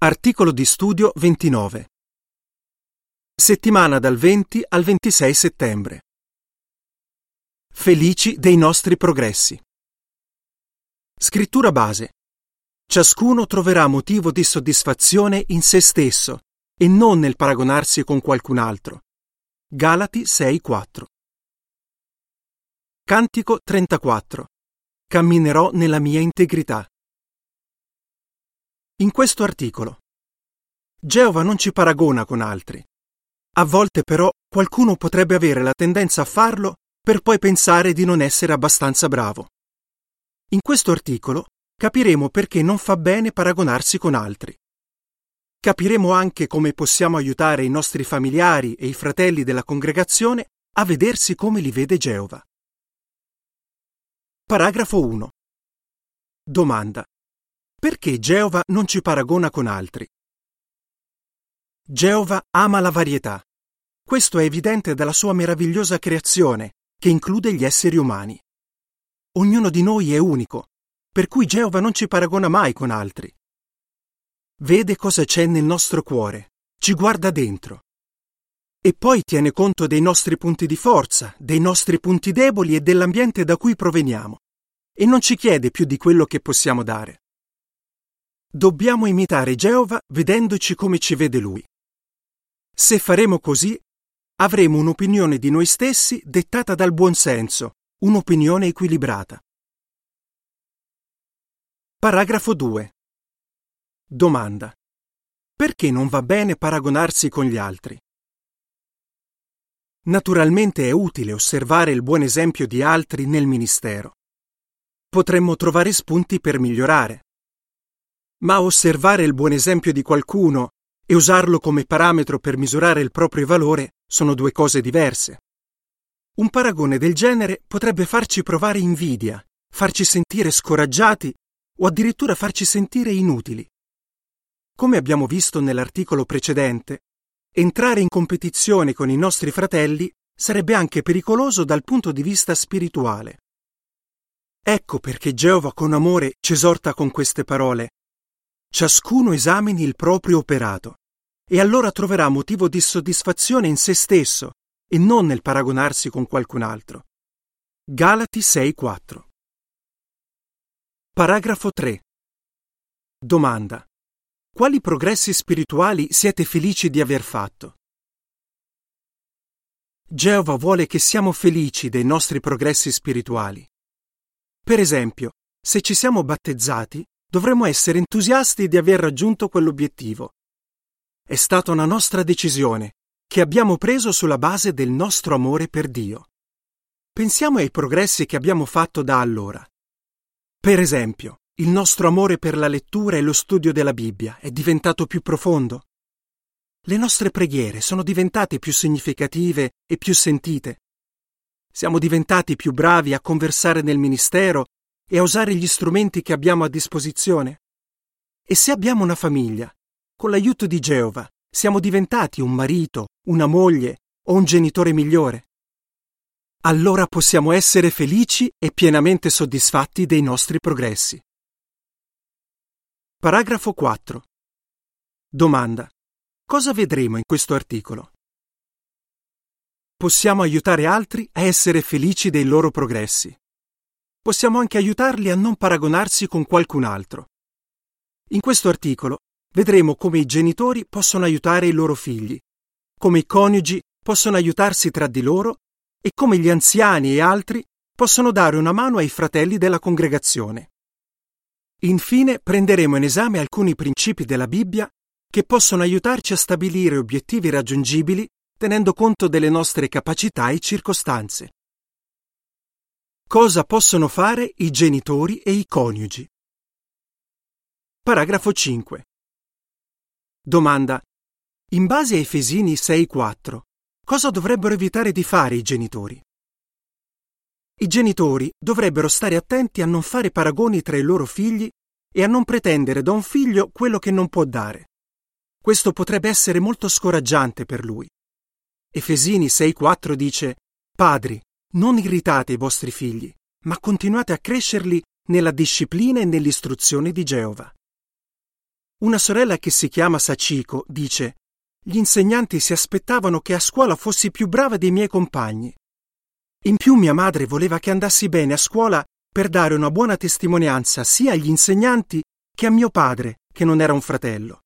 Articolo di studio 29. Settimana dal 20 al 26 settembre. Felici dei nostri progressi. Scrittura base. Ciascuno troverà motivo di soddisfazione in se stesso e non nel paragonarsi con qualcun altro. Galati 6:4. Cantico 34. Camminerò nella mia integrità. In questo articolo. Geova non ci paragona con altri. A volte però qualcuno potrebbe avere la tendenza a farlo per poi pensare di non essere abbastanza bravo. In questo articolo capiremo perché non fa bene paragonarsi con altri. Capiremo anche come possiamo aiutare i nostri familiari e i fratelli della congregazione a vedersi come li vede Geova. Paragrafo 1. Domanda. Perché Geova non ci paragona con altri? Geova ama la varietà. Questo è evidente dalla sua meravigliosa creazione, che include gli esseri umani. Ognuno di noi è unico, per cui Geova non ci paragona mai con altri. Vede cosa c'è nel nostro cuore, ci guarda dentro. E poi tiene conto dei nostri punti di forza, dei nostri punti deboli e dell'ambiente da cui proveniamo. E non ci chiede più di quello che possiamo dare. Dobbiamo imitare Geova vedendoci come ci vede Lui. Se faremo così, avremo un'opinione di noi stessi dettata dal buon senso, un'opinione equilibrata. Paragrafo 2. Domanda. Perché non va bene paragonarsi con gli altri? Naturalmente è utile osservare il buon esempio di altri nel ministero. Potremmo trovare spunti per migliorare. Ma osservare il buon esempio di qualcuno e usarlo come parametro per misurare il proprio valore sono due cose diverse. Un paragone del genere potrebbe farci provare invidia, farci sentire scoraggiati o addirittura farci sentire inutili. Come abbiamo visto nell'articolo precedente, entrare in competizione con i nostri fratelli sarebbe anche pericoloso dal punto di vista spirituale. Ecco perché Geova con amore ci esorta con queste parole Ciascuno esamini il proprio operato e allora troverà motivo di soddisfazione in se stesso e non nel paragonarsi con qualcun altro. Galati 6:4 Paragrafo 3 Domanda. Quali progressi spirituali siete felici di aver fatto? Geova vuole che siamo felici dei nostri progressi spirituali. Per esempio, se ci siamo battezzati, dovremmo essere entusiasti di aver raggiunto quell'obiettivo. È stata una nostra decisione, che abbiamo preso sulla base del nostro amore per Dio. Pensiamo ai progressi che abbiamo fatto da allora. Per esempio, il nostro amore per la lettura e lo studio della Bibbia è diventato più profondo. Le nostre preghiere sono diventate più significative e più sentite. Siamo diventati più bravi a conversare nel ministero e a usare gli strumenti che abbiamo a disposizione. E se abbiamo una famiglia, con l'aiuto di Geova, siamo diventati un marito, una moglie o un genitore migliore. Allora possiamo essere felici e pienamente soddisfatti dei nostri progressi. Paragrafo 4. Domanda. Cosa vedremo in questo articolo? Possiamo aiutare altri a essere felici dei loro progressi possiamo anche aiutarli a non paragonarsi con qualcun altro. In questo articolo vedremo come i genitori possono aiutare i loro figli, come i coniugi possono aiutarsi tra di loro e come gli anziani e altri possono dare una mano ai fratelli della congregazione. Infine prenderemo in esame alcuni principi della Bibbia che possono aiutarci a stabilire obiettivi raggiungibili tenendo conto delle nostre capacità e circostanze. Cosa possono fare i genitori e i coniugi? Paragrafo 5. Domanda. In base a Efesini 6:4, cosa dovrebbero evitare di fare i genitori? I genitori dovrebbero stare attenti a non fare paragoni tra i loro figli e a non pretendere da un figlio quello che non può dare. Questo potrebbe essere molto scoraggiante per lui. Efesini 6:4 dice: Padri, non irritate i vostri figli, ma continuate a crescerli nella disciplina e nell'istruzione di Geova. Una sorella che si chiama Sachiko dice gli insegnanti si aspettavano che a scuola fossi più brava dei miei compagni. In più mia madre voleva che andassi bene a scuola per dare una buona testimonianza sia agli insegnanti che a mio padre, che non era un fratello.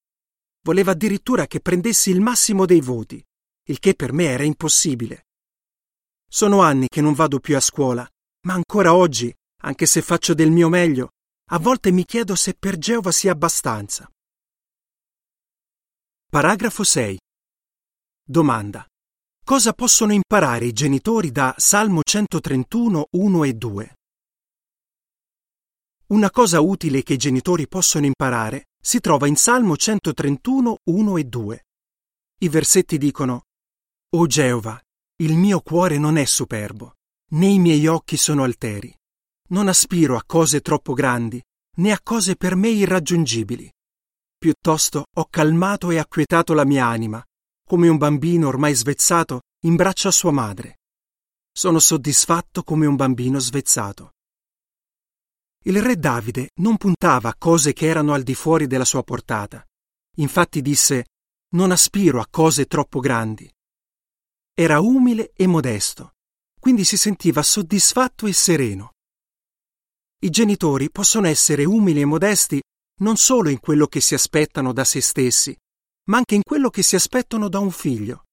Voleva addirittura che prendessi il massimo dei voti, il che per me era impossibile. Sono anni che non vado più a scuola, ma ancora oggi, anche se faccio del mio meglio, a volte mi chiedo se per Geova sia abbastanza. Paragrafo 6. Domanda. Cosa possono imparare i genitori da Salmo 131, 1 e 2? Una cosa utile che i genitori possono imparare si trova in Salmo 131, 1 e 2. I versetti dicono O Geova, il mio cuore non è superbo, né i miei occhi sono alteri. Non aspiro a cose troppo grandi, né a cose per me irraggiungibili. Piuttosto ho calmato e acquietato la mia anima, come un bambino ormai svezzato in braccio a sua madre. Sono soddisfatto come un bambino svezzato. Il re Davide non puntava a cose che erano al di fuori della sua portata. Infatti disse Non aspiro a cose troppo grandi. Era umile e modesto, quindi si sentiva soddisfatto e sereno. I genitori possono essere umili e modesti non solo in quello che si aspettano da se stessi, ma anche in quello che si aspettano da un figlio.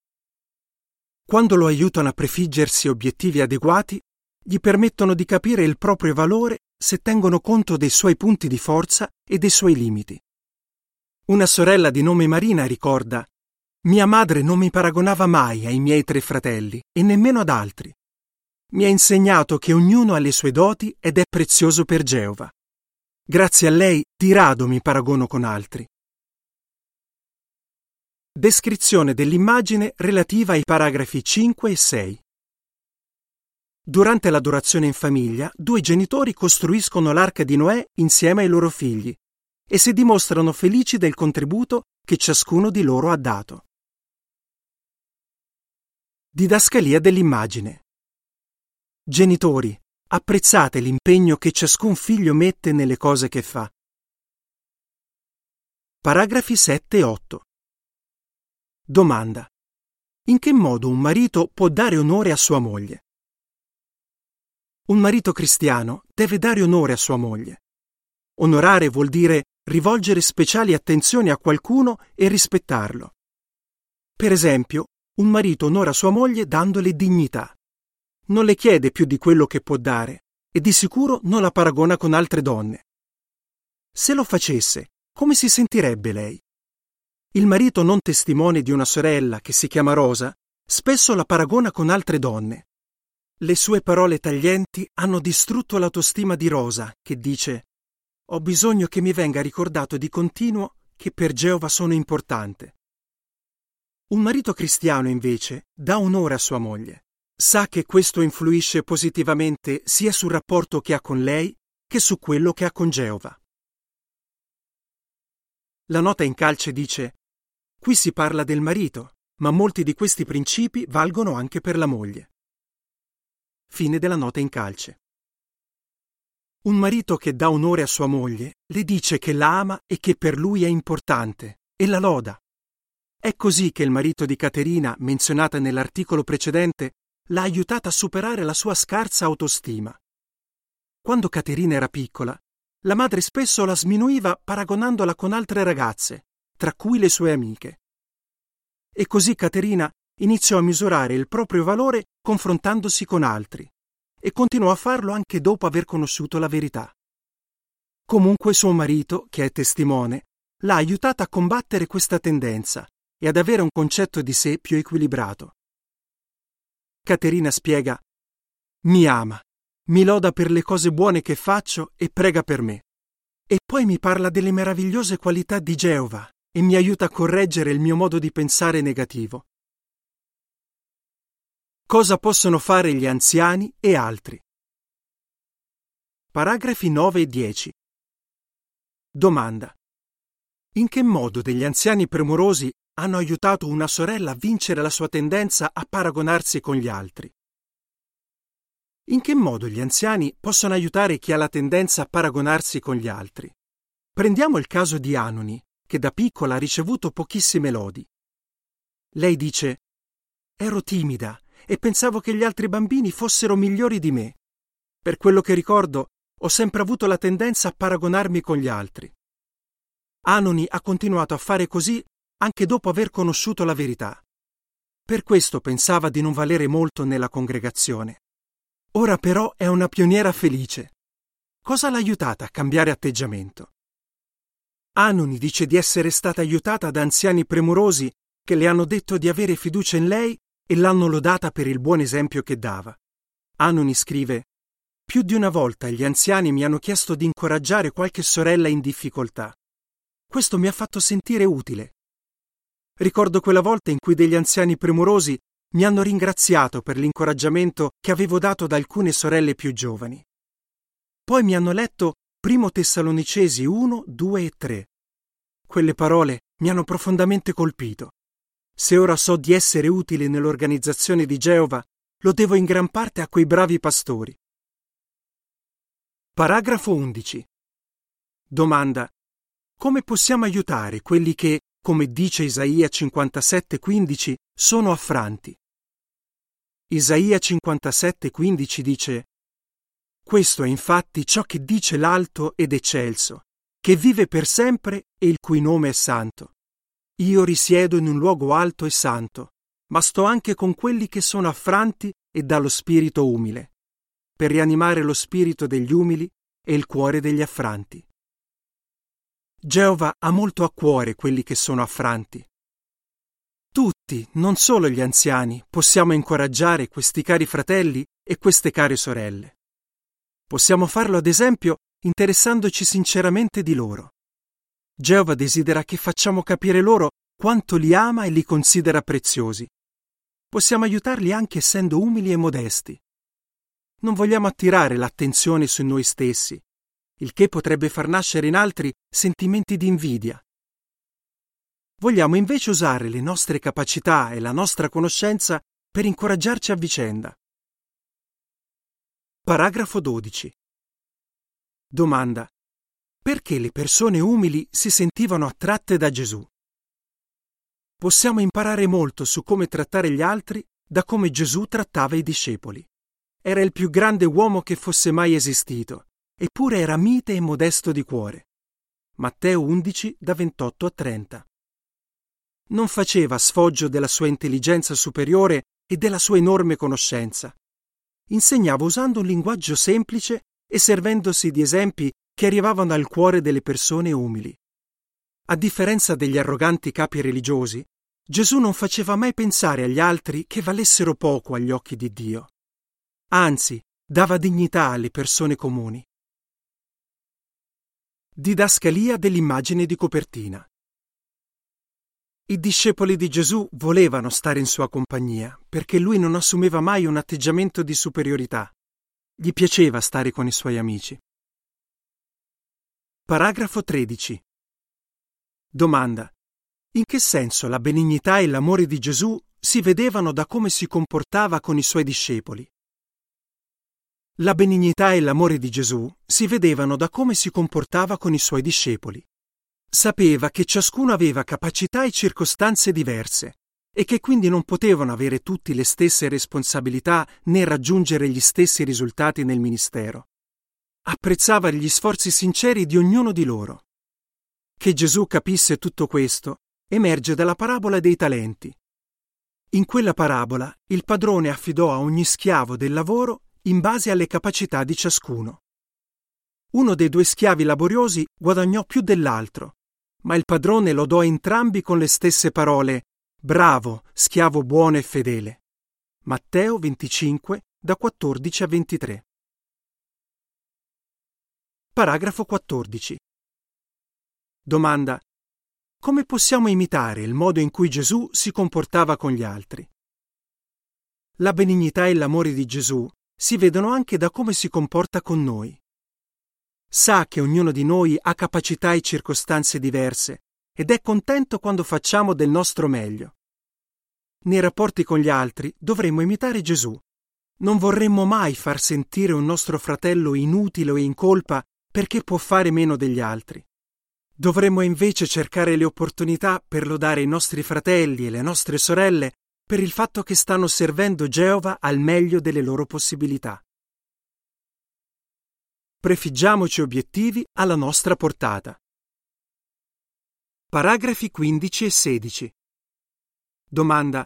Quando lo aiutano a prefiggersi obiettivi adeguati, gli permettono di capire il proprio valore se tengono conto dei suoi punti di forza e dei suoi limiti. Una sorella di nome Marina ricorda Mia madre non mi paragonava mai ai miei tre fratelli e nemmeno ad altri. Mi ha insegnato che ognuno ha le sue doti ed è prezioso per Geova. Grazie a lei di rado mi paragono con altri. Descrizione dell'immagine relativa ai paragrafi 5 e 6. Durante l'adorazione in famiglia, due genitori costruiscono l'arca di Noè insieme ai loro figli e si dimostrano felici del contributo che ciascuno di loro ha dato. Didascalia dell'immagine. Genitori, apprezzate l'impegno che ciascun figlio mette nelle cose che fa. Paragrafi 7 e 8. Domanda. In che modo un marito può dare onore a sua moglie? Un marito cristiano deve dare onore a sua moglie. Onorare vuol dire rivolgere speciali attenzioni a qualcuno e rispettarlo. Per esempio, un marito onora sua moglie dandole dignità. Non le chiede più di quello che può dare e di sicuro non la paragona con altre donne. Se lo facesse, come si sentirebbe lei? Il marito non testimone di una sorella che si chiama Rosa spesso la paragona con altre donne le sue parole taglienti hanno distrutto l'autostima di Rosa, che dice Ho bisogno che mi venga ricordato di continuo che per Geova sono importante. Un marito cristiano, invece, dà onore a sua moglie. Sa che questo influisce positivamente sia sul rapporto che ha con lei che su quello che ha con Geova. La nota in calce dice Qui si parla del marito, ma molti di questi principi valgono anche per la moglie. Fine della nota in calce. Un marito che dà onore a sua moglie le dice che la ama e che per lui è importante e la loda. È così che il marito di Caterina, menzionata nell'articolo precedente, l'ha aiutata a superare la sua scarsa autostima. Quando Caterina era piccola, la madre spesso la sminuiva paragonandola con altre ragazze, tra cui le sue amiche. E così Caterina iniziò a misurare il proprio valore confrontandosi con altri e continuò a farlo anche dopo aver conosciuto la verità. Comunque suo marito, che è testimone, l'ha aiutata a combattere questa tendenza e ad avere un concetto di sé più equilibrato. Caterina spiega Mi ama, mi loda per le cose buone che faccio e prega per me. E poi mi parla delle meravigliose qualità di Geova e mi aiuta a correggere il mio modo di pensare negativo. Cosa possono fare gli anziani e altri? Paragrafi 9 e 10. Domanda. In che modo degli anziani premurosi hanno aiutato una sorella a vincere la sua tendenza a paragonarsi con gli altri? In che modo gli anziani possono aiutare chi ha la tendenza a paragonarsi con gli altri? Prendiamo il caso di Anoni, che da piccola ha ricevuto pochissime lodi. Lei dice Ero timida e pensavo che gli altri bambini fossero migliori di me. Per quello che ricordo, ho sempre avuto la tendenza a paragonarmi con gli altri. Anoni ha continuato a fare così anche dopo aver conosciuto la verità. Per questo pensava di non valere molto nella congregazione. Ora però è una pioniera felice. Cosa l'ha aiutata a cambiare atteggiamento? Anoni dice di essere stata aiutata da anziani premurosi che le hanno detto di avere fiducia in lei e l'hanno lodata per il buon esempio che dava. Anoni scrive Più di una volta gli anziani mi hanno chiesto di incoraggiare qualche sorella in difficoltà. Questo mi ha fatto sentire utile. Ricordo quella volta in cui degli anziani premurosi mi hanno ringraziato per l'incoraggiamento che avevo dato ad alcune sorelle più giovani. Poi mi hanno letto Primo Tessalonicesi 1, 2 e 3. Quelle parole mi hanno profondamente colpito. Se ora so di essere utile nell'organizzazione di Geova, lo devo in gran parte a quei bravi pastori. Paragrafo 11. Domanda. Come possiamo aiutare quelli che, come dice Isaia 57:15, sono affranti? Isaia 57:15 dice questo è infatti ciò che dice l'alto ed eccelso, che vive per sempre e il cui nome è santo. Io risiedo in un luogo alto e santo, ma sto anche con quelli che sono affranti e dallo spirito umile, per rianimare lo spirito degli umili e il cuore degli affranti. Geova ha molto a cuore quelli che sono affranti. Tutti, non solo gli anziani, possiamo incoraggiare questi cari fratelli e queste care sorelle. Possiamo farlo ad esempio interessandoci sinceramente di loro. Geova desidera che facciamo capire loro quanto li ama e li considera preziosi. Possiamo aiutarli anche essendo umili e modesti. Non vogliamo attirare l'attenzione su noi stessi, il che potrebbe far nascere in altri sentimenti di invidia. Vogliamo invece usare le nostre capacità e la nostra conoscenza per incoraggiarci a vicenda. Paragrafo 12. Domanda. Perché le persone umili si sentivano attratte da Gesù? Possiamo imparare molto su come trattare gli altri da come Gesù trattava i discepoli. Era il più grande uomo che fosse mai esistito, eppure era mite e modesto di cuore. Matteo 11 da 28 a 30. Non faceva sfoggio della sua intelligenza superiore e della sua enorme conoscenza insegnava usando un linguaggio semplice e servendosi di esempi che arrivavano al cuore delle persone umili. A differenza degli arroganti capi religiosi, Gesù non faceva mai pensare agli altri che valessero poco agli occhi di Dio. Anzi, dava dignità alle persone comuni. Didascalia dell'immagine di copertina. I discepoli di Gesù volevano stare in sua compagnia, perché lui non assumeva mai un atteggiamento di superiorità. Gli piaceva stare con i suoi amici. Paragrafo 13. Domanda. In che senso la benignità e l'amore di Gesù si vedevano da come si comportava con i suoi discepoli? La benignità e l'amore di Gesù si vedevano da come si comportava con i suoi discepoli. Sapeva che ciascuno aveva capacità e circostanze diverse e che quindi non potevano avere tutti le stesse responsabilità né raggiungere gli stessi risultati nel ministero. Apprezzava gli sforzi sinceri di ognuno di loro. Che Gesù capisse tutto questo emerge dalla parabola dei talenti. In quella parabola il padrone affidò a ogni schiavo del lavoro in base alle capacità di ciascuno. Uno dei due schiavi laboriosi guadagnò più dell'altro ma il padrone lodò entrambi con le stesse parole Bravo, schiavo buono e fedele. Matteo 25, da 14 a 23. Paragrafo 14. Domanda. Come possiamo imitare il modo in cui Gesù si comportava con gli altri? La benignità e l'amore di Gesù si vedono anche da come si comporta con noi sa che ognuno di noi ha capacità e circostanze diverse ed è contento quando facciamo del nostro meglio. Nei rapporti con gli altri dovremmo imitare Gesù. Non vorremmo mai far sentire un nostro fratello inutile o in colpa perché può fare meno degli altri. Dovremmo invece cercare le opportunità per lodare i nostri fratelli e le nostre sorelle per il fatto che stanno servendo Geova al meglio delle loro possibilità. Prefiggiamoci obiettivi alla nostra portata. Paragrafi 15 e 16. Domanda.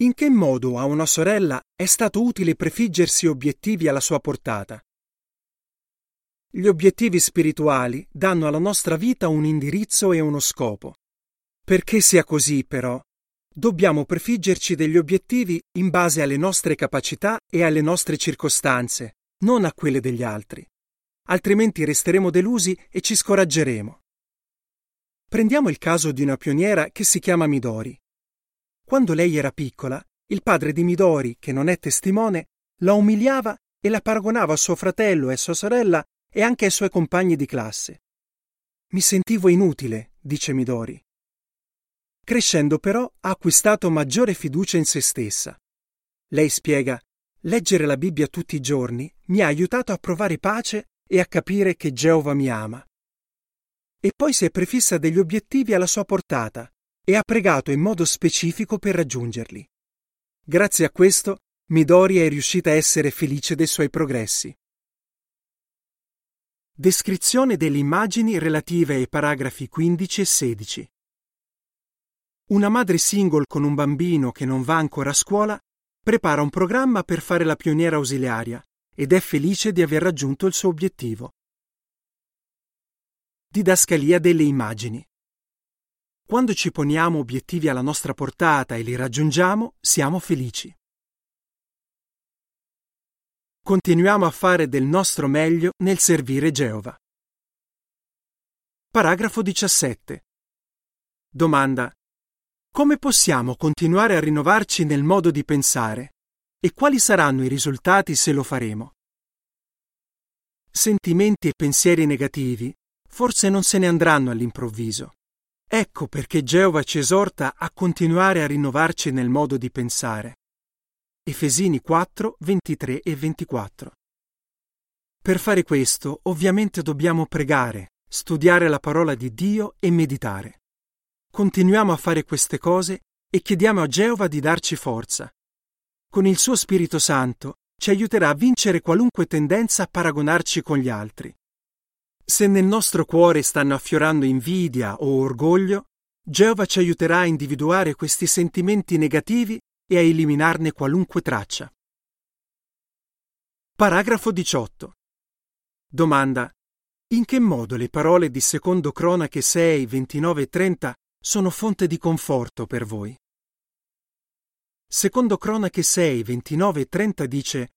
In che modo a una sorella è stato utile prefiggersi obiettivi alla sua portata? Gli obiettivi spirituali danno alla nostra vita un indirizzo e uno scopo. Perché sia così, però, dobbiamo prefiggerci degli obiettivi in base alle nostre capacità e alle nostre circostanze, non a quelle degli altri. Altrimenti resteremo delusi e ci scoraggeremo. Prendiamo il caso di una pioniera che si chiama Midori. Quando lei era piccola, il padre di Midori, che non è testimone, la umiliava e la paragonava a suo fratello e a sua sorella e anche ai suoi compagni di classe. Mi sentivo inutile, dice Midori. Crescendo però ha acquistato maggiore fiducia in se stessa. Lei spiega, leggere la Bibbia tutti i giorni mi ha aiutato a provare pace e a capire che Geova mi ama e poi si è prefissa degli obiettivi alla sua portata e ha pregato in modo specifico per raggiungerli. Grazie a questo, Midori è riuscita a essere felice dei suoi progressi. Descrizione delle immagini relative ai paragrafi 15 e 16. Una madre single con un bambino che non va ancora a scuola prepara un programma per fare la pioniera ausiliaria ed è felice di aver raggiunto il suo obiettivo. Didascalia delle immagini. Quando ci poniamo obiettivi alla nostra portata e li raggiungiamo, siamo felici. Continuiamo a fare del nostro meglio nel servire Geova. Paragrafo 17. Domanda. Come possiamo continuare a rinnovarci nel modo di pensare? E quali saranno i risultati se lo faremo? Sentimenti e pensieri negativi forse non se ne andranno all'improvviso. Ecco perché Geova ci esorta a continuare a rinnovarci nel modo di pensare. Efesini 4, 23 e 24. Per fare questo, ovviamente dobbiamo pregare, studiare la parola di Dio e meditare. Continuiamo a fare queste cose e chiediamo a Geova di darci forza. Con il suo Spirito Santo ci aiuterà a vincere qualunque tendenza a paragonarci con gli altri. Se nel nostro cuore stanno affiorando invidia o orgoglio, Geova ci aiuterà a individuare questi sentimenti negativi e a eliminarne qualunque traccia. Paragrafo 18. Domanda. In che modo le parole di Secondo Cronache 6, 29 e 30 sono fonte di conforto per voi? Secondo Cronache 6, 29 e 30 dice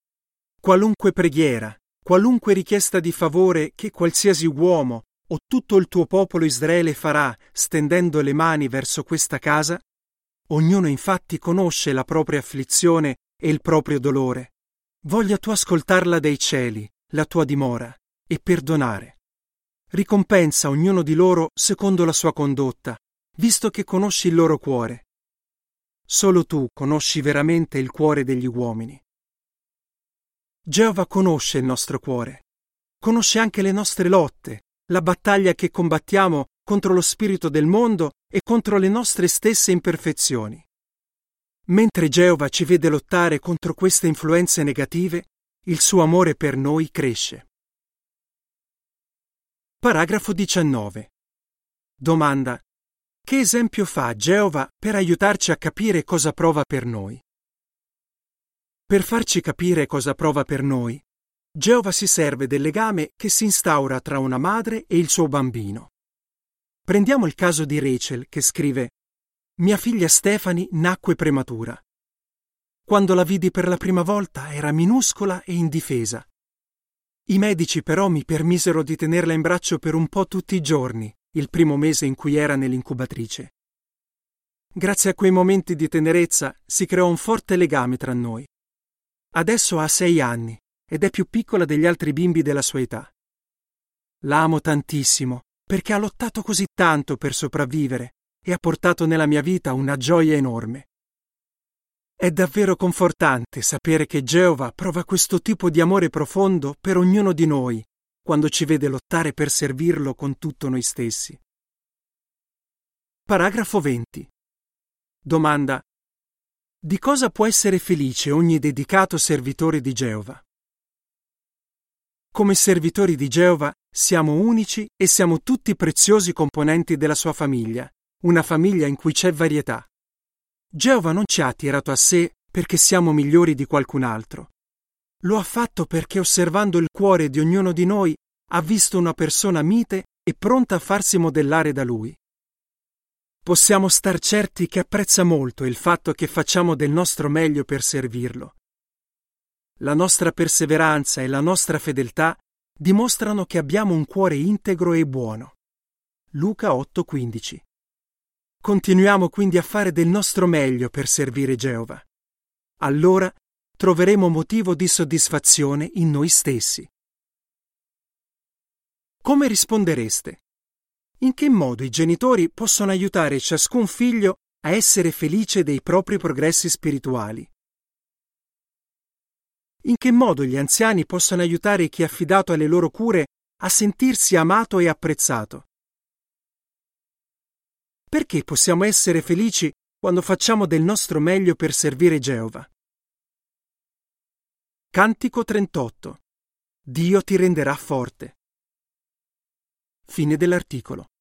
Qualunque preghiera, qualunque richiesta di favore che qualsiasi uomo o tutto il tuo popolo Israele farà stendendo le mani verso questa casa, ognuno infatti conosce la propria afflizione e il proprio dolore. Voglia tu ascoltarla dai cieli, la tua dimora, e perdonare. Ricompensa ognuno di loro secondo la sua condotta, visto che conosci il loro cuore. Solo tu conosci veramente il cuore degli uomini. Geova conosce il nostro cuore, conosce anche le nostre lotte, la battaglia che combattiamo contro lo spirito del mondo e contro le nostre stesse imperfezioni. Mentre Geova ci vede lottare contro queste influenze negative, il suo amore per noi cresce. Paragrafo 19. Domanda. Che esempio fa Geova per aiutarci a capire cosa prova per noi? Per farci capire cosa prova per noi, Geova si serve del legame che si instaura tra una madre e il suo bambino. Prendiamo il caso di Rachel che scrive Mia figlia Stephanie nacque prematura. Quando la vidi per la prima volta era minuscola e indifesa. I medici però mi permisero di tenerla in braccio per un po' tutti i giorni, il primo mese in cui era nell'incubatrice. Grazie a quei momenti di tenerezza si creò un forte legame tra noi. Adesso ha sei anni ed è più piccola degli altri bimbi della sua età. L'amo tantissimo perché ha lottato così tanto per sopravvivere e ha portato nella mia vita una gioia enorme. È davvero confortante sapere che Geova prova questo tipo di amore profondo per ognuno di noi quando ci vede lottare per servirlo con tutto noi stessi. Paragrafo 20. Domanda. Di cosa può essere felice ogni dedicato servitore di Geova? Come servitori di Geova siamo unici e siamo tutti preziosi componenti della sua famiglia, una famiglia in cui c'è varietà. Geova non ci ha attirato a sé perché siamo migliori di qualcun altro. Lo ha fatto perché osservando il cuore di ognuno di noi ha visto una persona mite e pronta a farsi modellare da lui. Possiamo star certi che apprezza molto il fatto che facciamo del nostro meglio per servirlo. La nostra perseveranza e la nostra fedeltà dimostrano che abbiamo un cuore integro e buono. Luca 8:15 Continuiamo quindi a fare del nostro meglio per servire Geova. Allora troveremo motivo di soddisfazione in noi stessi. Come rispondereste? In che modo i genitori possono aiutare ciascun figlio a essere felice dei propri progressi spirituali? In che modo gli anziani possono aiutare chi è affidato alle loro cure a sentirsi amato e apprezzato? Perché possiamo essere felici quando facciamo del nostro meglio per servire Geova? Cantico 38 Dio ti renderà forte. Fine dell'articolo.